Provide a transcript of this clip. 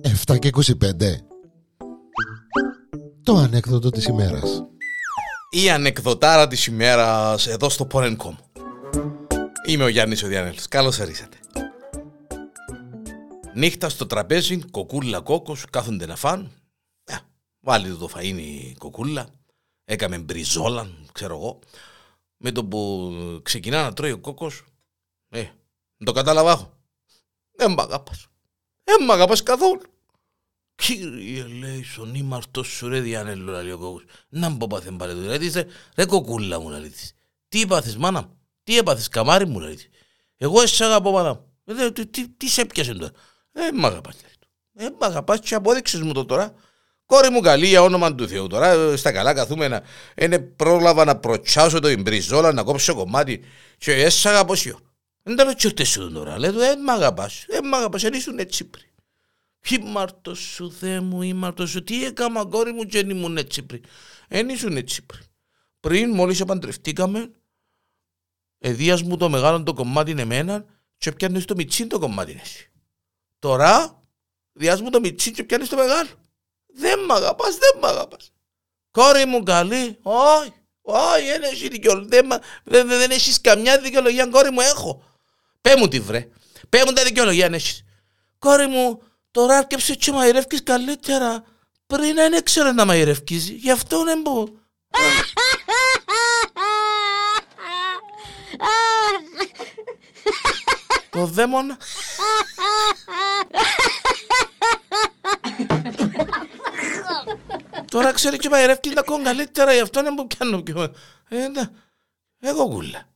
Εφτά και 25 Το ανέκδοτο της ημέρας Η ανεκδοτάρα της ημέρας εδώ στο Porn.com Είμαι ο Γιάννης ο Διανέλος. Καλώς ορίσατε. Νύχτα στο τραπέζι, κοκούλα κόκκος, κάθονται να φάνε. Ε, βάλει το φαΐνι κοκούλα, έκαμε μπριζόλα, ξέρω εγώ. Με το που ξεκινά να τρώει ο κόκκος, ε, το κατάλαβα έχω. Δεν μ' αγαπάς. Δεν μ' αγαπάς καθόλου. Κύριε λέει στον ήμαρτο σου ρε Διανέλο λέει ο κόκκος. Να μπω πάθεν πάλι του. Ρε, ρε κοκούλα μου λέει. Τι είπαθες μάνα μου; Τι έπαθες καμάρι μου λέει. Εγώ εσύ αγαπώ μάνα μου. Ε, τι, τι, τι σε έπιασε τώρα; Δεν μ' αγαπάς λέει. Δεν μ' αγαπάς και απόδειξες μου το τώρα. Κόρη μου καλή για όνομα του Θεού. Τώρα ε, στα καλά καθούμε να είναι πρόλαβα να προτσάσω το ιμπριζόλα, να κόψω κομμάτι και εσύ αγαπώ σιω. Δεν τα λέω σου τώρα. Λέω δεν μ' αγαπάς. Δεν μ' αγαπάς. Δεν ήσουν έτσι πριν. Ήμαρτο σου Θεέ μου, ήμαρτο σου. Τι έκαμα κόρη μου και ήμουν έτσι πριν. Δεν ήσουν έτσι πριν. Πριν μόλις επαντρευτήκαμε, εδίας μου το μεγάλο το κομμάτι είναι εμένα και πιάνεις το μιτσί το κομμάτι είναι εσύ. Τώρα, διάς μου το μιτσί και πιάνεις το μεγάλο. Δεν μ' αγαπάς, δεν μ' αγαπάς. Κόρη μου καλή, όχι, όχι, δεν έχει δικαιολογία. Δεν, δεν, δεν έχεις καμιά δικαιολογία, κόρη μου έχω. Πέ μου τη βρε. Πέ μου τα δικαιολογία αν έχεις. Κόρη μου, τώρα άρκεψε και μαϊρεύκεις καλύτερα. Πριν δεν έξερε να μαϊρεύκεις, γι' αυτό δεν μπορώ. Το δαίμονα. Τώρα ξέρει και μαϊρεύκει τα κόμμα καλύτερα, γι' αυτό είναι που πιάνω πιο... Ε, εγώ κούλα.